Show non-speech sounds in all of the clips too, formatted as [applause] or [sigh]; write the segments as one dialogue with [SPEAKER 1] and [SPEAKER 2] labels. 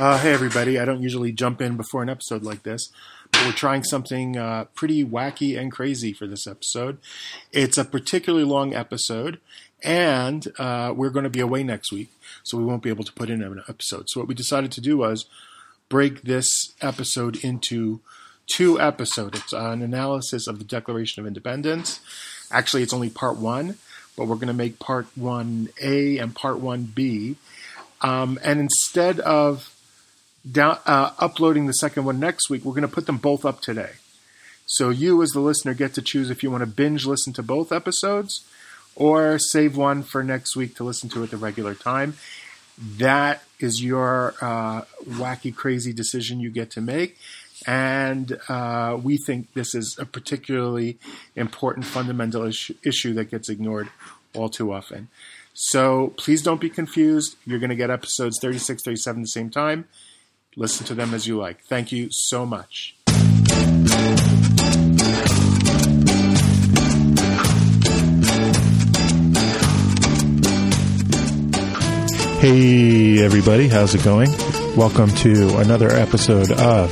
[SPEAKER 1] Uh, hey, everybody. I don't usually jump in before an episode like this, but we're trying something uh, pretty wacky and crazy for this episode. It's a particularly long episode, and uh, we're going to be away next week, so we won't be able to put in an episode. So, what we decided to do was break this episode into two episodes. It's an analysis of the Declaration of Independence. Actually, it's only part one, but we're going to make part 1A and part 1B. Um, and instead of down, uh, uploading the second one next week, we're going to put them both up today. So you, as the listener, get to choose if you want to binge listen to both episodes or save one for next week to listen to at the regular time. That is your uh, wacky, crazy decision you get to make. And uh, we think this is a particularly important fundamental issue, issue that gets ignored all too often. So please don't be confused. You're going to get episodes 36, 37 at the same time. Listen to them as you like. Thank you so much. Hey, everybody, how's it going? Welcome to another episode of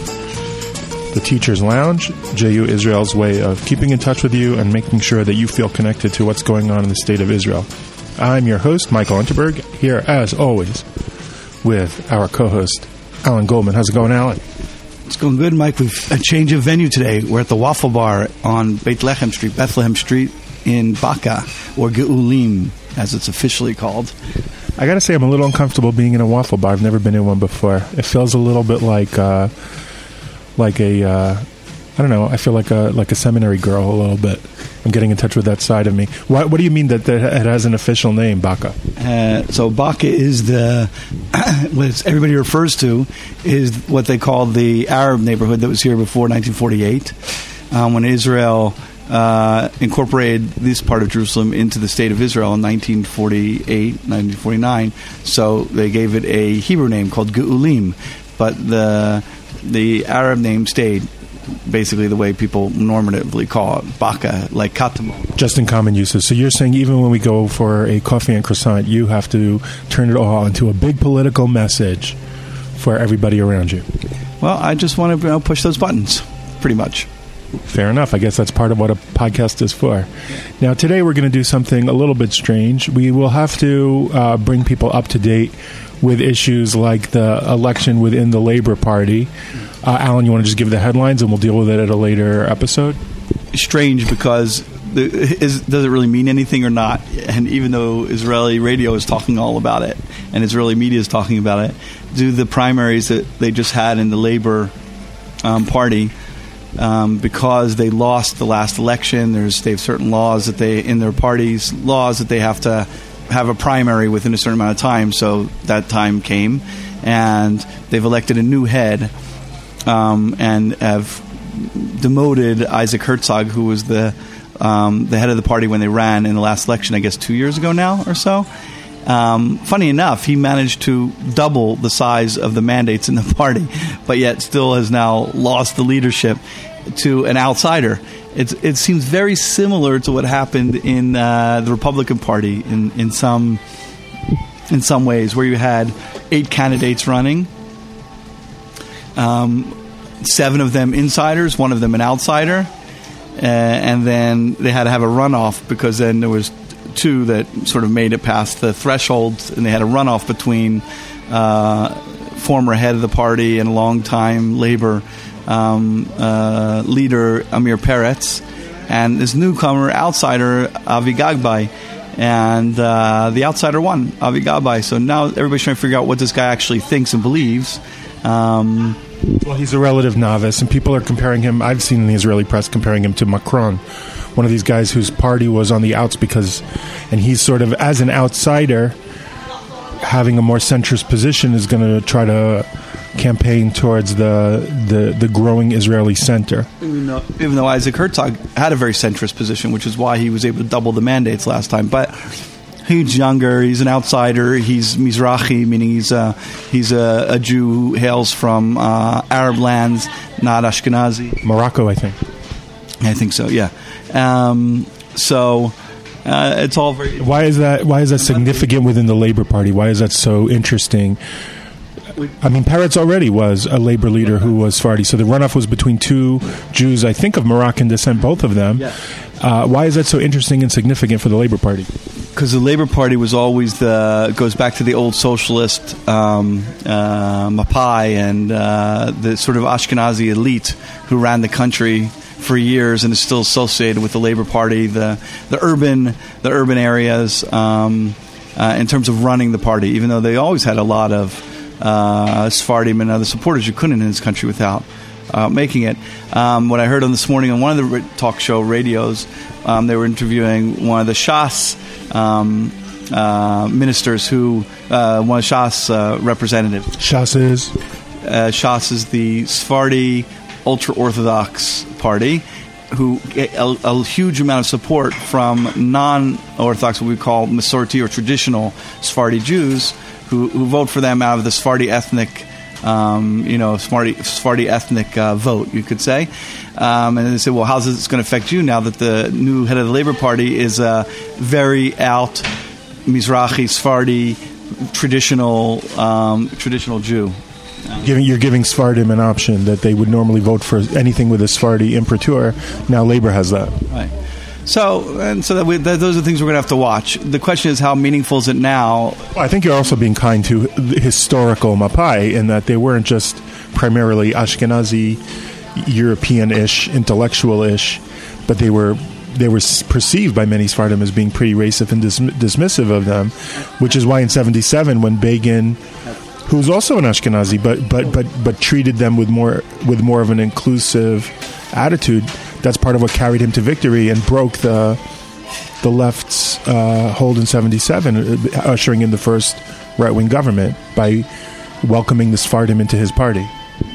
[SPEAKER 1] the Teacher's Lounge, JU Israel's way of keeping in touch with you and making sure that you feel connected to what's going on in the state of Israel. I'm your host, Michael Unterberg, here as always with our co host, Alan Goldman. How's it going, Alan?
[SPEAKER 2] It's going good, Mike. We've a change of venue today. We're at the Waffle Bar on Bethlehem Street, Bethlehem Street in Baka, or Geulim, as it's officially called.
[SPEAKER 1] I got to say, I'm a little uncomfortable being in a waffle bar. I've never been in one before. It feels a little bit like, uh, like a, uh, I don't know. I feel like a like a seminary girl a little bit. I'm getting in touch with that side of me. What, what do you mean that, that it has an official name, Baka?
[SPEAKER 2] Uh, so Baka is the [coughs] what everybody refers to is what they call the Arab neighborhood that was here before 1948, um, when Israel uh, incorporated this part of Jerusalem into the state of Israel in 1948, 1949. So they gave it a Hebrew name called Geulim, but the the Arab name stayed. Basically, the way people normatively call it, Baka, like Katamon.
[SPEAKER 1] Just in common uses. So you're saying even when we go for a coffee and croissant, you have to turn it all into a big political message for everybody around you.
[SPEAKER 2] Well, I just want to you know, push those buttons, pretty much.
[SPEAKER 1] Fair enough. I guess that's part of what a podcast is for. Now, today we're going to do something a little bit strange. We will have to uh, bring people up to date with issues like the election within the Labor Party. Uh, Alan, you want to just give the headlines and we'll deal with it at a later episode?
[SPEAKER 2] Strange because the, is, does it really mean anything or not? And even though Israeli radio is talking all about it and Israeli media is talking about it, do the primaries that they just had in the Labor um, Party um, because they lost the last election. There's they have certain laws that they in their parties laws that they have to have a primary within a certain amount of time. So that time came, and they've elected a new head, um, and have demoted Isaac Herzog, who was the um, the head of the party when they ran in the last election. I guess two years ago now or so. Um, funny enough, he managed to double the size of the mandates in the [laughs] party, but yet still has now lost the leadership to an outsider. It's, it seems very similar to what happened in uh, the Republican Party in, in some in some ways, where you had eight candidates running, um, seven of them insiders, one of them an outsider, uh, and then they had to have a runoff because then there was two that sort of made it past the threshold, and they had a runoff between uh, former head of the party and longtime labor um, uh, leader Amir Peretz and this newcomer outsider Avi Gabay. And uh, the outsider won, Avi Gabay. So now everybody's trying to figure out what this guy actually thinks and believes. Um,
[SPEAKER 1] well, he's a relative novice, and people are comparing him. I've seen in the Israeli press comparing him to Macron, one of these guys whose party was on the outs because, and he's sort of as an outsider, having a more centrist position is going to try to campaign towards the, the, the growing Israeli center.
[SPEAKER 2] Even though, even though Isaac Herzog had a very centrist position, which is why he was able to double the mandates last time, but he's younger. He's an outsider. He's Mizrahi, meaning he's a he's a, a Jew who hails from uh, Arab lands, not Ashkenazi.
[SPEAKER 1] Morocco, I think.
[SPEAKER 2] I think so. Yeah. Um, so. Uh, it's all very.
[SPEAKER 1] Why is that? Why is that significant within the Labor Party? Why is that so interesting? I mean, Peretz already was a labor leader who was Sephardi, so the runoff was between two Jews, I think of Moroccan descent, both of them. Uh, why is that so interesting and significant for the Labor Party?
[SPEAKER 2] because the Labor Party was always the goes back to the old socialist um, uh, Mapai and uh, the sort of Ashkenazi elite who ran the country for years and is still associated with the Labor Party, the the urban the urban areas um, uh, in terms of running the party. Even though they always had a lot of uh, Sephardim and other supporters, you couldn't in this country without. Uh, making it. Um, what I heard on this morning on one of the talk show radios, um, they were interviewing one of the Shas um, uh, ministers who uh, one of Shas uh, representatives.
[SPEAKER 1] Shas is
[SPEAKER 2] Uh, Shas is the Sephardi ultra Orthodox party. Who get a, a huge amount of support from non-Orthodox, what we call Masorti or traditional Sephardi Jews, who, who vote for them out of the Sephardi ethnic um, you know, Sephardi, Sephardi ethnic uh, vote, you could say. Um, and they say, well, how's this going to affect you now that the new head of the Labor Party is a very out Mizrahi, Sephardi, traditional, um, traditional Jew?
[SPEAKER 1] giving you're giving Sephardim an option that they would normally vote for anything with a Sephardi impritur. Now Labor has that.
[SPEAKER 2] Right. So, and so that, we, that those are things we're going to have to watch. The question is, how meaningful is it now?
[SPEAKER 1] I think you're also being kind to historical Mapai in that they weren't just primarily Ashkenazi, European-ish, intellectual-ish, but they were they were perceived by many Sephardim as being pretty racist and dis- dismissive of them, which is why in '77 when Begin, who was also an Ashkenazi, but but but but treated them with more with more of an inclusive attitude, that's part of what carried him to victory and broke the the left's uh, hold in 77, uh, ushering in the first right wing government by welcoming the Sfardim into his party.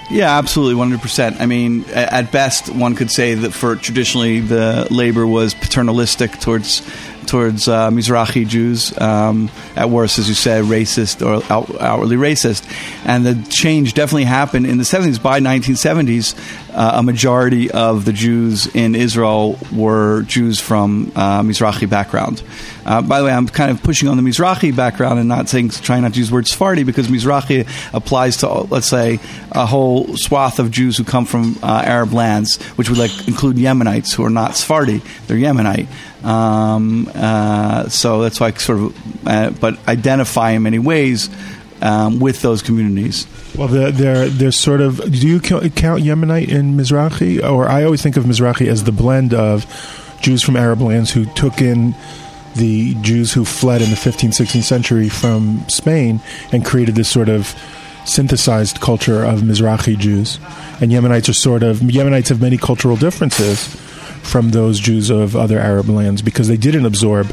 [SPEAKER 2] Yeah, absolutely, one hundred percent. I mean, at best, one could say that for traditionally the labor was paternalistic towards towards uh, Mizrahi Jews. Um, at worst, as you said, racist or out, outwardly racist. And the change definitely happened in the seventies. By nineteen seventies, uh, a majority of the Jews in Israel were Jews from uh, Mizrahi background. Uh, by the way, I'm kind of pushing on the Mizrahi background and not saying trying not to use the word Sephardi because Mizrahi applies to let's say a whole swath of Jews who come from uh, Arab lands, which would like include Yemenites who are not Sephardi; they're Yemenite. Um, uh, so that's why I sort of, uh, but identify in many ways um, with those communities.
[SPEAKER 1] Well, they're, they're, they're sort of. Do you count Yemenite in Mizrahi? Or I always think of Mizrahi as the blend of Jews from Arab lands who took in the Jews who fled in the 15th, 16th century from Spain and created this sort of synthesized culture of Mizrahi Jews. And Yemenites are sort of. Yemenites have many cultural differences from those Jews of other Arab lands because they didn't absorb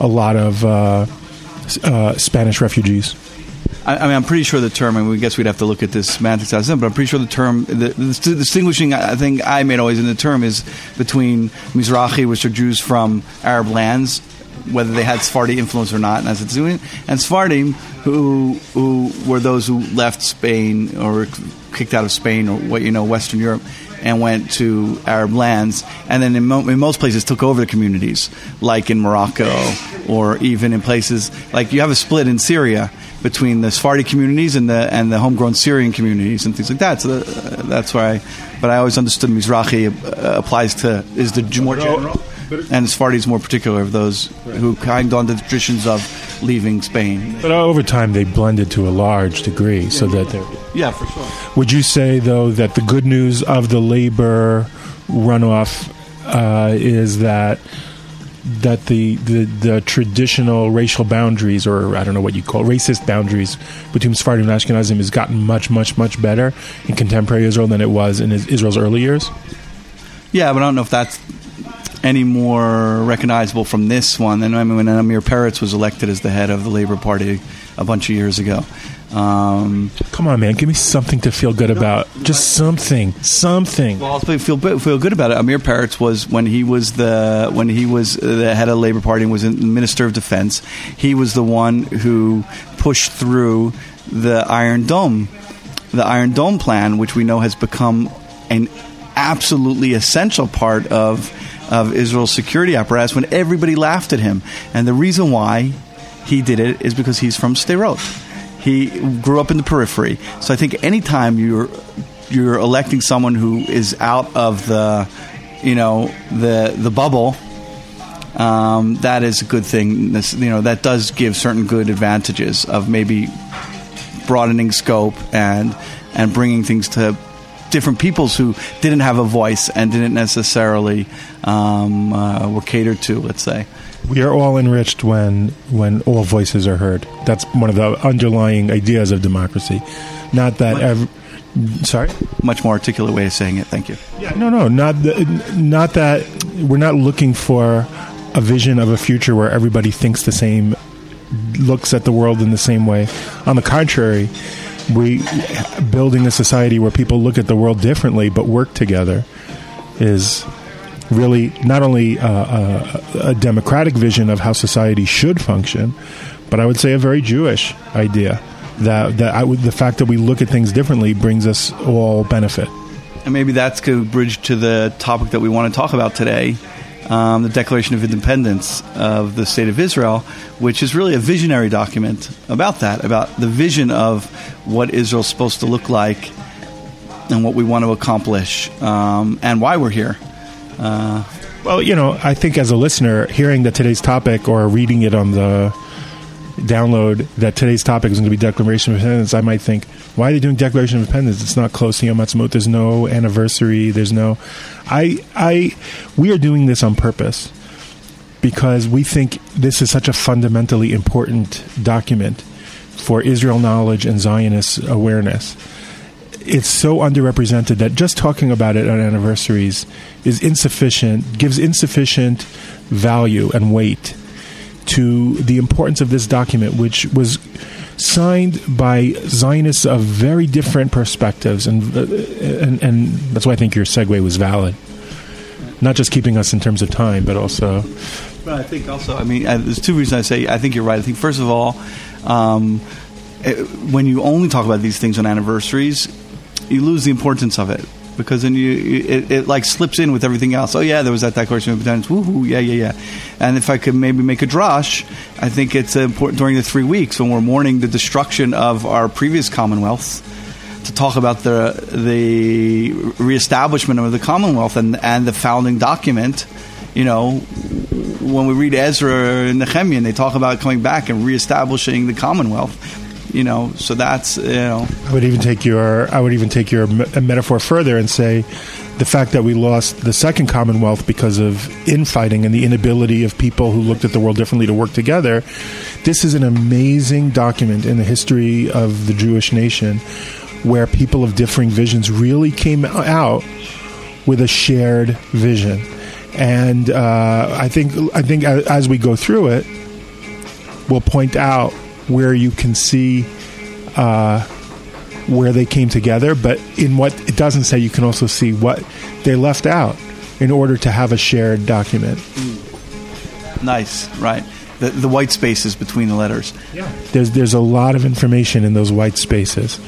[SPEAKER 1] a lot of uh, uh, Spanish refugees.
[SPEAKER 2] I, I mean, I'm pretty sure the term. I mean, we guess we'd have to look at this semantics but I'm pretty sure the term, the, the dis- distinguishing I thing I made always in the term is between Mizrahi, which are Jews from Arab lands, whether they had Sephardi influence or not, and as and Sephardim, who who were those who left Spain or kicked out of Spain or what you know, Western Europe. And went to Arab lands, and then in, mo- in most places took over the communities, like in Morocco, or even in places like you have a split in Syria between the Sephardi communities and the and the homegrown Syrian communities and things like that. So the, that's why. But I always understood Mizrahi uh, applies to is the more general, and Sephardi is more particular of those who kind on the traditions of leaving Spain.
[SPEAKER 1] But over time, they blended to a large degree, so that they're.
[SPEAKER 2] Yeah, for sure.
[SPEAKER 1] Would you say, though, that the good news of the labor runoff uh, is that that the, the the traditional racial boundaries, or I don't know what you call it, racist boundaries between Sephardim and Ashkenazim, has gotten much, much, much better in contemporary Israel than it was in Israel's early years?
[SPEAKER 2] Yeah, but I don't know if that's any more recognizable from this one than I mean when Amir Peretz was elected as the head of the Labor Party a bunch of years ago. Um,
[SPEAKER 1] Come on, man, give me something to feel good about. Just something, something.
[SPEAKER 2] Well, feel feel good about it. Amir Peretz was when he was the when he was the head of the Labor Party and was in Minister of Defense. He was the one who pushed through the Iron Dome, the Iron Dome plan, which we know has become an absolutely essential part of of Israel's security apparatus. When everybody laughed at him, and the reason why he did it is because he's from Sderot. He grew up in the periphery. So I think anytime you're you're electing someone who is out of the you know the the bubble um, that is a good thing. This, you know, that does give certain good advantages of maybe broadening scope and and bringing things to different peoples who didn't have a voice and didn't necessarily um, uh, were catered to. Let's say
[SPEAKER 1] we are all enriched when when all voices are heard. That's one of the underlying ideas of democracy. Not that ev- sorry,
[SPEAKER 2] much more articulate way of saying it. Thank you.
[SPEAKER 1] Yeah, no, no, not the, not that we're not looking for a vision of a future where everybody thinks the same, looks at the world in the same way. On the contrary, we building a society where people look at the world differently but work together is really not only a, a, a democratic vision of how society should function, but I would say a very Jewish idea that that I would, the fact that we look at things differently brings us all benefit.
[SPEAKER 2] And maybe that's a bridge to the topic that we want to talk about today, um, the Declaration of Independence of the State of Israel, which is really a visionary document about that, about the vision of what Israel's supposed to look like and what we want to accomplish um, and why we're here.
[SPEAKER 1] Uh, well, you know, I think as a listener, hearing that today's topic or reading it on the download that today's topic is going to be Declaration of Independence, I might think, why are they doing Declaration of Independence? It's not close to Yom Ha'atzmaut. There's no anniversary. There's no. I, I, we are doing this on purpose because we think this is such a fundamentally important document for Israel knowledge and Zionist awareness. It's so underrepresented that just talking about it on anniversaries is insufficient, gives insufficient value and weight to the importance of this document, which was signed by Zionists of very different perspectives, and, uh, and and that's why I think your segue was valid. Not just keeping us in terms of time, but also.
[SPEAKER 2] But I think also, I mean, uh, there's two reasons I say I think you're right. I think first of all, um, it, when you only talk about these things on anniversaries, you lose the importance of it because then you it, it, like slips in with everything else. Oh yeah, there was that Declaration of Independence. Woohoo! Yeah, yeah, yeah. And if I could maybe make a drush, I think it's important during the three weeks when we're mourning the destruction of our previous Commonwealth to talk about the the reestablishment of the Commonwealth and and the founding document. You know, when we read Ezra and Nehemiah, and they talk about coming back and reestablishing the Commonwealth you know so that's you know.
[SPEAKER 1] I would even take your i would even take your me- metaphor further and say the fact that we lost the second commonwealth because of infighting and the inability of people who looked at the world differently to work together this is an amazing document in the history of the jewish nation where people of differing visions really came out with a shared vision. And uh, I think I think as we go through it, we'll point out where you can see uh, where they came together, but in what it doesn't say, you can also see what they left out in order to have a shared document.
[SPEAKER 2] Nice, right? The, the white spaces between the letters.
[SPEAKER 1] Yeah, there's there's a lot of information in those white spaces.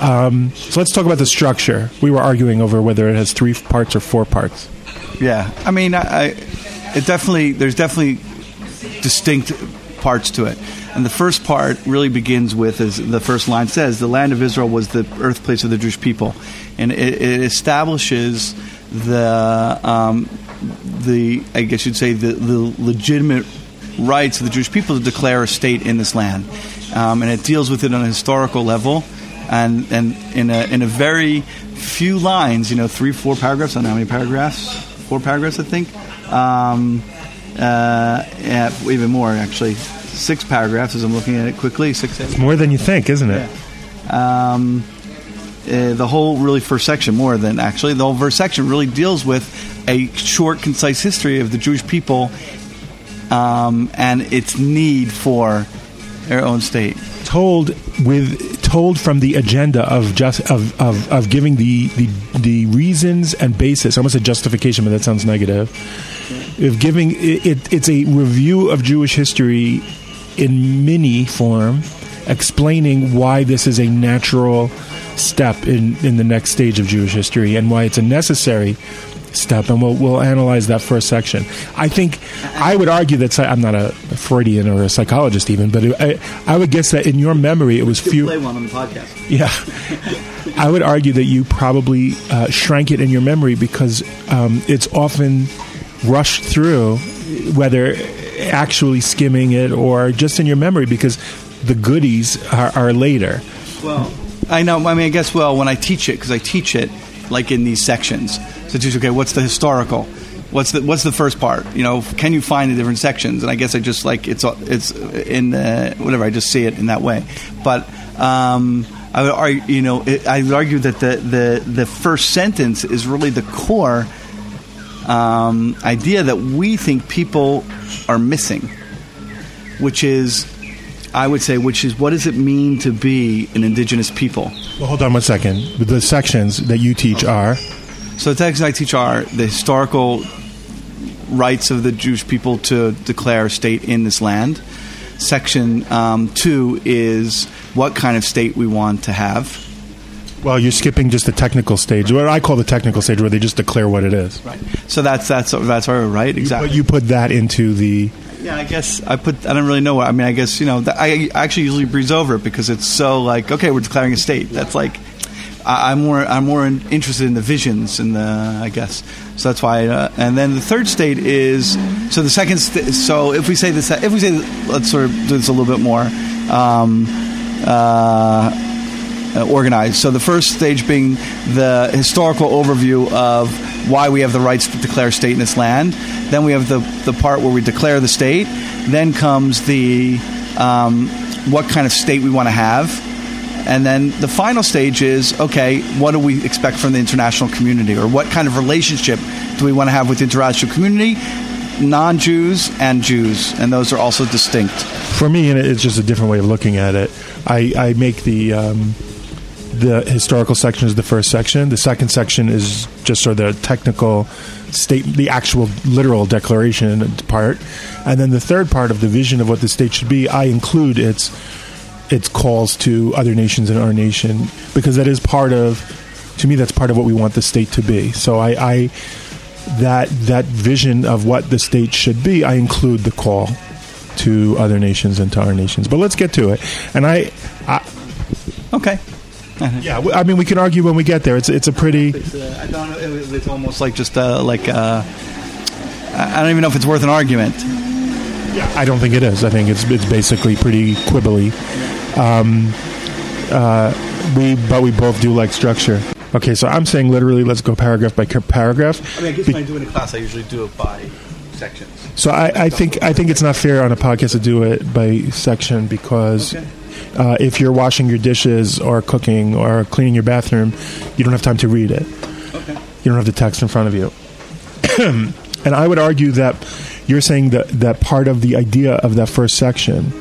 [SPEAKER 1] Um, so let's talk about the structure. We were arguing over whether it has three parts or four parts.
[SPEAKER 2] Yeah, I mean, I, I it definitely there's definitely distinct parts to it. And the first part really begins with, as the first line says, the land of Israel was the birthplace of the Jewish people. And it, it establishes the, um, the, I guess you'd say, the, the legitimate rights of the Jewish people to declare a state in this land. Um, and it deals with it on a historical level. And, and in, a, in a very few lines, you know, three, four paragraphs, I don't know how many paragraphs, four paragraphs, I think. Um, yeah, even more, actually six paragraphs as I'm looking at it quickly. Six.
[SPEAKER 1] It's more than you think, isn't it?
[SPEAKER 2] Yeah. Um, uh, the whole really first section more than actually the whole first section really deals with a short, concise history of the Jewish people um, and its need for their own state.
[SPEAKER 1] Told with told from the agenda of just of, of, of giving the, the the reasons and basis. I almost said justification, but that sounds negative. Of giving it, it, it's a review of Jewish history in mini form, explaining why this is a natural step in, in the next stage of Jewish history and why it's a necessary step, and we'll we'll analyze that first section. I think I would argue that I'm not a Freudian or a psychologist even, but I, I would guess that in your memory it was few.
[SPEAKER 2] Play one on the podcast.
[SPEAKER 1] Yeah, I would argue that you probably uh, shrank it in your memory because um, it's often rushed through, whether actually skimming it or just in your memory because the goodies are, are later.
[SPEAKER 2] Well, I know. I mean, I guess. Well, when I teach it, because I teach it like in these sections. So teach, okay, what's the historical? What's the what's the first part? You know, can you find the different sections? And I guess I just like it's it's in the, whatever. I just see it in that way. But um, I would argue, you know, it, I would argue that the, the the first sentence is really the core um, idea that we think people are missing, which is I would say, which is what does it mean to be an indigenous people?
[SPEAKER 1] Well, hold on one second. The sections that you teach are.
[SPEAKER 2] So the texts I teach are the historical rights of the Jewish people to declare a state in this land. Section um, two is what kind of state we want to have.
[SPEAKER 1] Well, you're skipping just the technical stage, what I call the technical stage, where they just declare what it is.
[SPEAKER 2] Right. So that's that's that's right. Exactly.
[SPEAKER 1] But you put that into the
[SPEAKER 2] yeah, I guess I put. I don't really know. I mean, I guess you know. I actually usually breeze over it because it's so like okay, we're declaring a state. That's like I, am more. I'm more in, interested in the visions and the. I guess so. That's why. Uh, and then the third state is so the second. St- so if we say this, if we say let's sort of do this a little bit more. Um, uh, organized. So the first stage being the historical overview of why we have the rights to declare state in this land. Then we have the, the part where we declare the state. Then comes the um, what kind of state we want to have. And then the final stage is okay, what do we expect from the international community? Or what kind of relationship do we want to have with the international community? Non Jews and Jews, and those are also distinct.
[SPEAKER 1] For me, and it's just a different way of looking at it, I, I make the. Um the historical section is the first section. The second section is just sort of the technical state, the actual literal declaration part, and then the third part of the vision of what the state should be. I include its its calls to other nations and our nation because that is part of, to me, that's part of what we want the state to be. So I, I that that vision of what the state should be, I include the call to other nations and to our nations. But let's get to it. And I, I
[SPEAKER 2] okay. [laughs]
[SPEAKER 1] yeah, I mean, we can argue when we get there. It's it's a pretty.
[SPEAKER 2] It's, uh, I don't know. It's almost like just uh, like uh, I don't even know if it's worth an argument.
[SPEAKER 1] Yeah, I don't think it is. I think it's it's basically pretty quibbly. Um, uh, we but we both do like structure. Okay, so I'm saying literally, let's go paragraph by paragraph.
[SPEAKER 2] I mean, I guess Be- when I do it in class, I usually do it by sections.
[SPEAKER 1] So I, I think I think it's not fair on a podcast to do it by section because. Okay uh, if you're washing your dishes or cooking or cleaning your bathroom, you don't have time to read it. Okay. You don't have the text in front of you. [clears throat] and I would argue that you're saying that, that part of the idea of that first section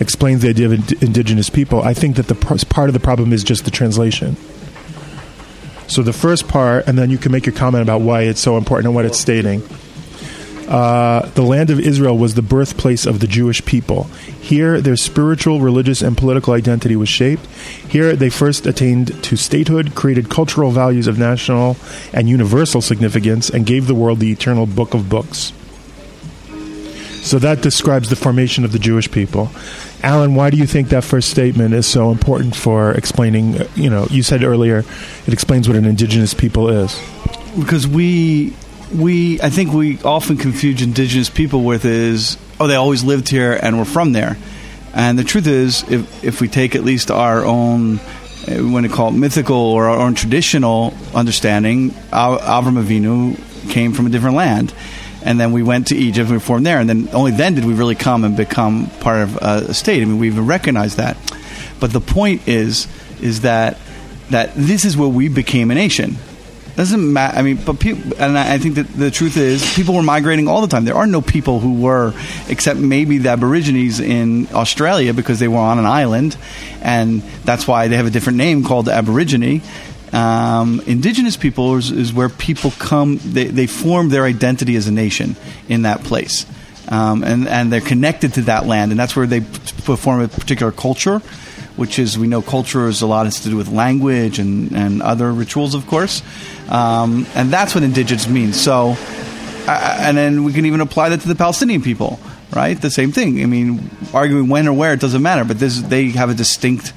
[SPEAKER 1] explains the idea of ind- indigenous people. I think that the pr- part of the problem is just the translation. So the first part, and then you can make your comment about why it's so important and what it's stating. Uh, the land of Israel was the birthplace of the Jewish people. Here, their spiritual, religious, and political identity was shaped. Here, they first attained to statehood, created cultural values of national and universal significance, and gave the world the eternal book of books. So that describes the formation of the Jewish people. Alan, why do you think that first statement is so important for explaining? Uh, you know, you said earlier it explains what an indigenous people is.
[SPEAKER 2] Because we we I think we often confuse indigenous people with is oh they always lived here and we're from there, and the truth is if if we take at least our own eh, we want to call it mythical or our own traditional understanding, Avram Avinu came from a different land. And then we went to Egypt and we formed there. And then only then did we really come and become part of a state. I mean, we even recognized that. But the point is, is that that this is where we became a nation doesn't matter. I mean, but people, and I think that the truth is, people were migrating all the time. There are no people who were, except maybe the Aborigines in Australia because they were on an island, and that's why they have a different name called Aborigine. Um, indigenous people is, is, where people come, they, they form their identity as a nation in that place. Um, and, and they're connected to that land, and that's where they perform a particular culture which is we know culture is a lot has to do with language and, and other rituals, of course, um, and that's what indigenous means. So, uh, and then we can even apply that to the Palestinian people, right? The same thing. I mean, arguing when or where it doesn't matter, but this they have a distinct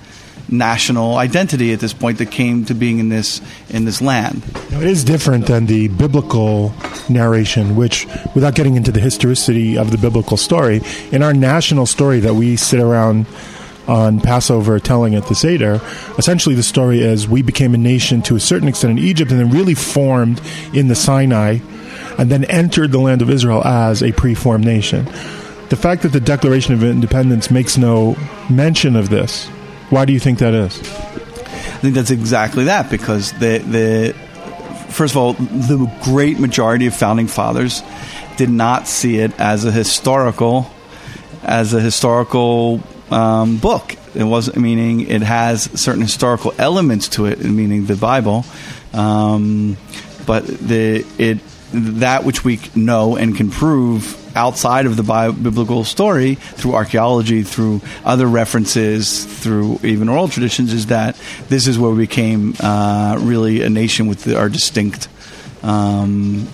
[SPEAKER 2] national identity at this point that came to being in this in this land.
[SPEAKER 1] It is different than the biblical narration, which, without getting into the historicity of the biblical story, in our national story that we sit around on Passover telling at the Seder, essentially the story is we became a nation to a certain extent in Egypt and then really formed in the Sinai and then entered the land of Israel as a preformed nation. The fact that the Declaration of Independence makes no mention of this, why do you think that is?
[SPEAKER 2] I think that's exactly that because the the first of all, the great majority of founding fathers did not see it as a historical as a historical um, book. It wasn't meaning it has certain historical elements to it, meaning the Bible, um, but the it that which we know and can prove outside of the biblical story through archaeology, through other references, through even oral traditions, is that this is where we became uh, really a nation with the, our distinct um,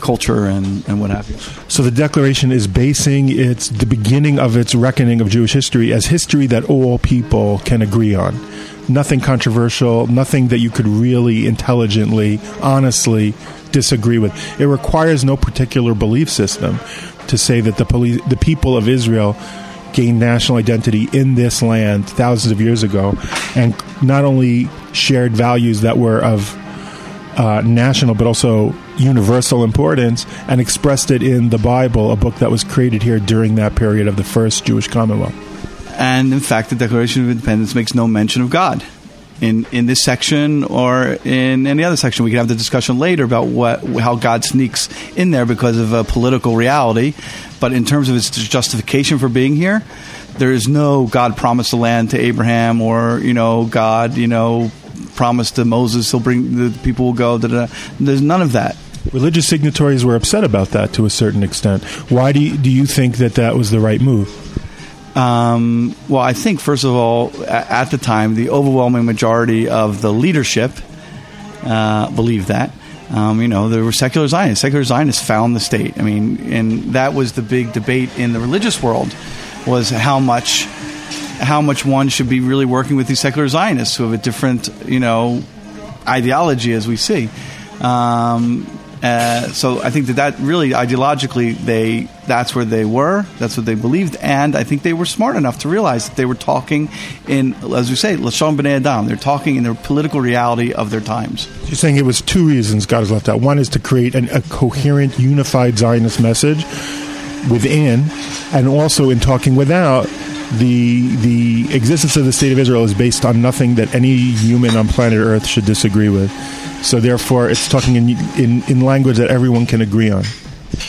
[SPEAKER 2] culture and, and what have you.
[SPEAKER 1] So the Declaration is basing its the beginning of its reckoning of Jewish history as history that all people can agree on. Nothing controversial, nothing that you could really intelligently, honestly disagree with. It requires no particular belief system to say that the police, the people of Israel gained national identity in this land thousands of years ago, and not only shared values that were of uh, national but also universal importance, and expressed it in the Bible, a book that was created here during that period of the first Jewish Commonwealth.
[SPEAKER 2] And in fact, the Declaration of Independence makes no mention of God in in this section or in any other section. We can have the discussion later about what how God sneaks in there because of a political reality. But in terms of its justification for being here, there is no God promised the land to Abraham or you know God you know promised to Moses he'll bring the people will go. Da, da. There's none of that.
[SPEAKER 1] Religious signatories were upset about that to a certain extent. Why do you, do you think that that was the right move?
[SPEAKER 2] Um, well, I think first of all, at the time, the overwhelming majority of the leadership uh, believed that. Um, you know, there were secular Zionists. Secular Zionists found the state. I mean, and that was the big debate in the religious world was how much how much one should be really working with these secular Zionists who have a different, you know, ideology as we see. Um, uh, so I think that that really ideologically they that's where they were. That's what they believed, and I think they were smart enough to realize that they were talking in, as we say, lashon b'nei adam. They're talking in the political reality of their times.
[SPEAKER 1] You're saying it was two reasons God has left out. One is to create an, a coherent, unified Zionist message within, and also in talking without. The the existence of the state of Israel is based on nothing that any human on planet Earth should disagree with. So therefore, it's talking in, in, in language that everyone can agree on.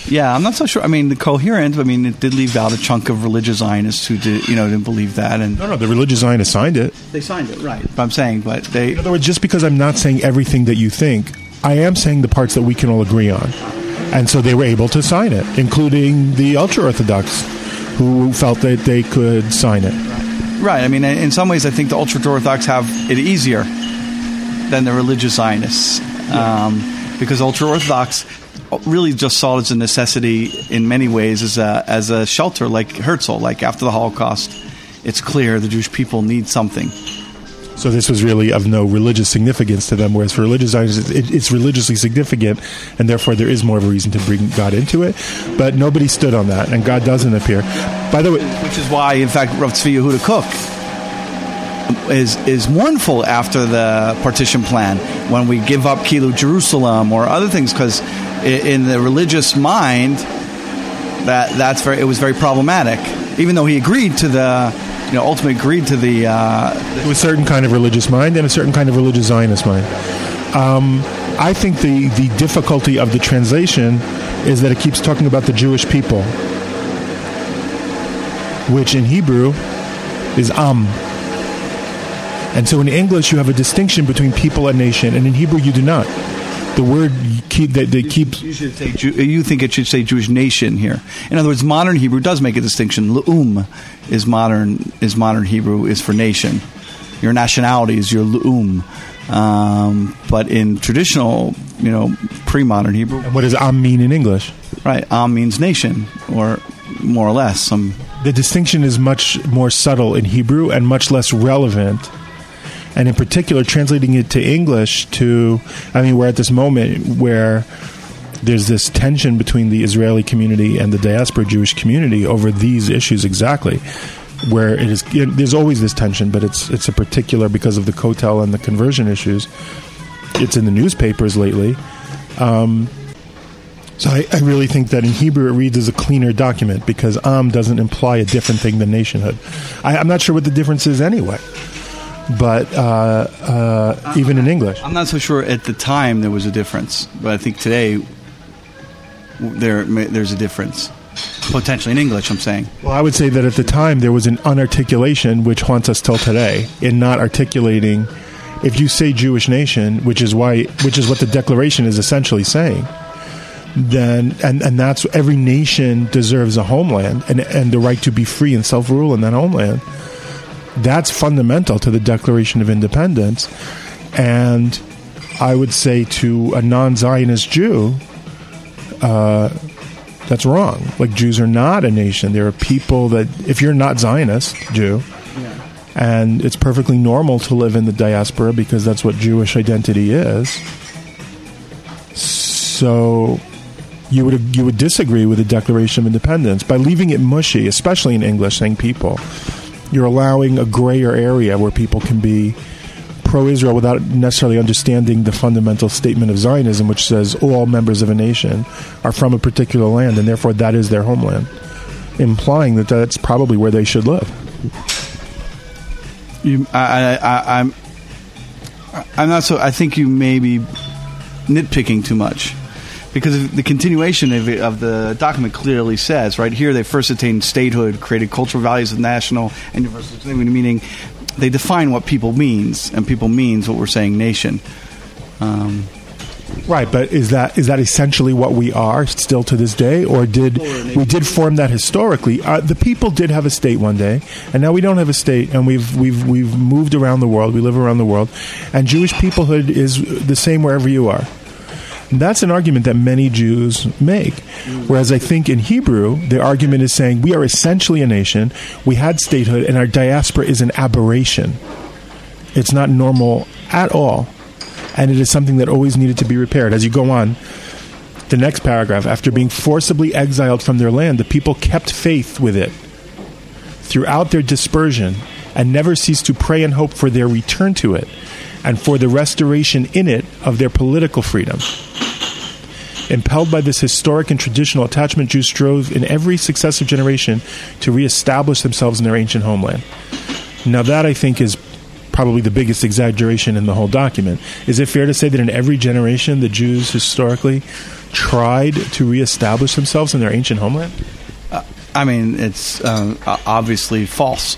[SPEAKER 2] Yeah, I'm not so sure. I mean, the coherent. I mean, it did leave out a chunk of religious Zionists who did, you know, didn't believe that. And
[SPEAKER 1] no, no, the religious Zionists signed it.
[SPEAKER 2] They signed it, right? But I'm saying, but they.
[SPEAKER 1] In other words, just because I'm not saying everything that you think, I am saying the parts that we can all agree on, and so they were able to sign it, including the ultra orthodox, who felt that they could sign it.
[SPEAKER 2] Right. I mean, in some ways, I think the ultra orthodox have it easier than the religious Zionists, um, because ultra orthodox really just saw it as a necessity in many ways as a as a shelter, like Herzl. Like after the Holocaust, it's clear the Jewish people need something.
[SPEAKER 1] So this was really of no religious significance to them, whereas for religious Zionists, it, it's religiously significant, and therefore there is more of a reason to bring God into it. But nobody stood on that, and God doesn't appear. By the way,
[SPEAKER 2] which is why, in fact, Rav Tzvi Yehuda Kook is is mournful after the partition plan when we give up Kilu Jerusalem or other things because in the religious mind that that's very it was very problematic even though he agreed to the you know ultimately agreed to the uh,
[SPEAKER 1] to a certain kind of religious mind and a certain kind of religious Zionist mind. Um, I think the the difficulty of the translation is that it keeps talking about the Jewish people, which in Hebrew is Am. And so in English, you have a distinction between people and nation, and in Hebrew, you do not. The word keep that they keep.
[SPEAKER 2] You should say Jew, you think it should say Jewish nation here. In other words, modern Hebrew does make a distinction. Leum is modern is modern Hebrew is for nation. Your nationality is your leum. Um, but in traditional, you know, pre-modern Hebrew,
[SPEAKER 1] What does am mean in English?
[SPEAKER 2] right, am means nation, or more or less. Some
[SPEAKER 1] The distinction is much more subtle in Hebrew and much less relevant. And in particular, translating it to English, to I mean, we're at this moment where there's this tension between the Israeli community and the diaspora Jewish community over these issues exactly. Where it is, there's always this tension, but it's it's a particular because of the Kotel and the conversion issues. It's in the newspapers lately. Um, so I, I really think that in Hebrew it reads as a cleaner document because Am doesn't imply a different thing than nationhood. I, I'm not sure what the difference is anyway, but uh, uh, even in English,
[SPEAKER 2] I'm not so sure at the time there was a difference, but I think today there there's a difference potentially in English. I'm saying.
[SPEAKER 1] well, I would say that at the time there was an unarticulation which haunts us till today in not articulating. If you say Jewish nation, which is why, which is what the Declaration is essentially saying, then and and that's every nation deserves a homeland and and the right to be free and self rule in that homeland. That's fundamental to the Declaration of Independence, and I would say to a non-Zionist Jew, uh, that's wrong. Like Jews are not a nation; they're a people that, if you're not Zionist Jew, and it's perfectly normal to live in the diaspora because that's what Jewish identity is. So you would you would disagree with the Declaration of Independence by leaving it mushy, especially in English, saying people. You're allowing a grayer area where people can be pro-Israel without necessarily understanding the fundamental statement of Zionism, which says all members of a nation are from a particular land, and therefore that is their homeland, implying that that's probably where they should live.
[SPEAKER 2] You, I, I, I'm, I'm not so. I think you may be nitpicking too much because the continuation of, it, of the document clearly says right here they first attained statehood, created cultural values of national and universal meaning. They define what people means, and people means what we're saying nation. Um,
[SPEAKER 1] Right, but is that is that essentially what we are still to this day, or did we did form that historically? Uh, the people did have a state one day, and now we don't have a state, and we've we've we've moved around the world. We live around the world, and Jewish peoplehood is the same wherever you are. That's an argument that many Jews make. Whereas I think in Hebrew, the argument is saying we are essentially a nation, we had statehood, and our diaspora is an aberration. It's not normal at all. And it is something that always needed to be repaired. As you go on, the next paragraph after being forcibly exiled from their land, the people kept faith with it throughout their dispersion and never ceased to pray and hope for their return to it and for the restoration in it of their political freedom. Impelled by this historic and traditional attachment, Jews strove in every successive generation to reestablish themselves in their ancient homeland. Now, that I think is probably the biggest exaggeration in the whole document. Is it fair to say that in every generation, the Jews historically tried to reestablish themselves in their ancient homeland?
[SPEAKER 2] I mean, it's uh, obviously false.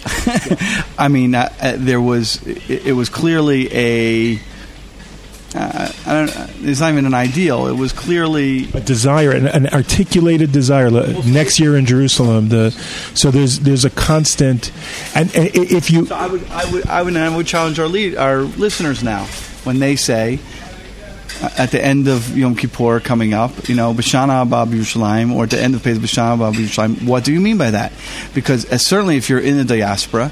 [SPEAKER 2] [laughs] I mean, uh, uh, there was it, it, was clearly a. Uh, I don't, it's not even an ideal. It was clearly
[SPEAKER 1] a desire, an, an articulated desire. Next year in Jerusalem, the so there's there's a constant, and, and if you,
[SPEAKER 2] so I would I would I would I would challenge our lead our listeners now when they say at the end of Yom Kippur coming up, you know, B'Shana Abba Yerushalayim, or at the end of Pesach B'Shana Abba Yerushalayim, what do you mean by that? Because uh, certainly if you're in the diaspora,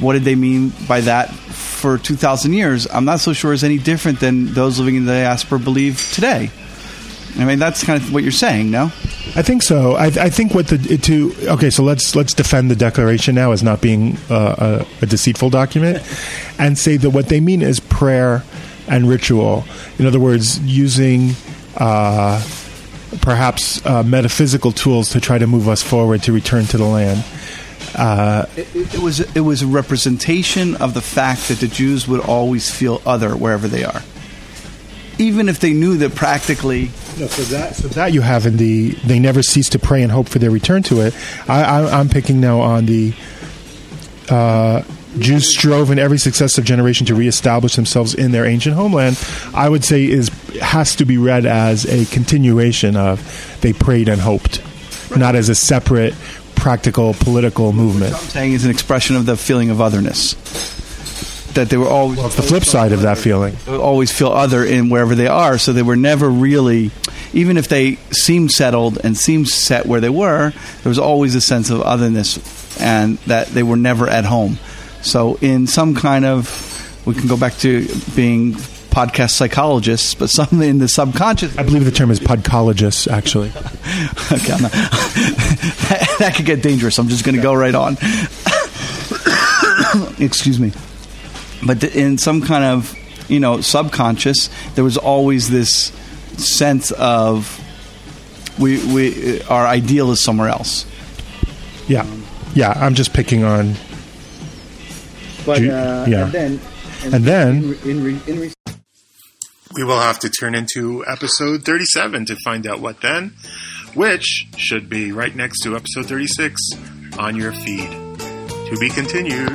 [SPEAKER 2] what did they mean by that for 2,000 years? I'm not so sure is any different than those living in the diaspora believe today. I mean, that's kind of what you're saying, no?
[SPEAKER 1] I think so. I, I think what the to okay. So let's let's defend the Declaration now as not being uh, a, a deceitful document, and say that what they mean is prayer and ritual. In other words, using uh, perhaps uh, metaphysical tools to try to move us forward to return to the land. Uh,
[SPEAKER 2] it, it, was it was a representation of the fact that the Jews would always feel other wherever they are, even if they knew that practically.
[SPEAKER 1] No, so that so that you have in the they never cease to pray and hope for their return to it. I, I, I'm picking now on the uh, Jews strove in every successive generation to reestablish themselves in their ancient homeland, I would say is has to be read as a continuation of they prayed and hoped, not as a separate practical political movement.
[SPEAKER 2] I'm saying is an expression of the feeling of otherness. That they were always
[SPEAKER 1] It's the flip side of that feeling.
[SPEAKER 2] always feel other in wherever they are, so they were never really, even if they seemed settled and seemed set where they were, there was always a sense of otherness, and that they were never at home. So, in some kind of, we can go back to being podcast psychologists, but some in the subconscious.
[SPEAKER 1] I believe the term is podcologist, actually. [laughs]
[SPEAKER 2] Okay, that, [laughs] that could get dangerous. I'm just going to go right on. [coughs] Excuse me. But in some kind of, you know, subconscious, there was always this sense of we we our ideal is somewhere else.
[SPEAKER 1] Yeah. Yeah, I'm just picking on.
[SPEAKER 2] But
[SPEAKER 1] Ju- uh, yeah. and
[SPEAKER 2] then
[SPEAKER 1] And then-
[SPEAKER 2] in, in,
[SPEAKER 3] We will have to turn into episode 37 to find out what then, which should be right next to episode 36 on your feed. To be continued.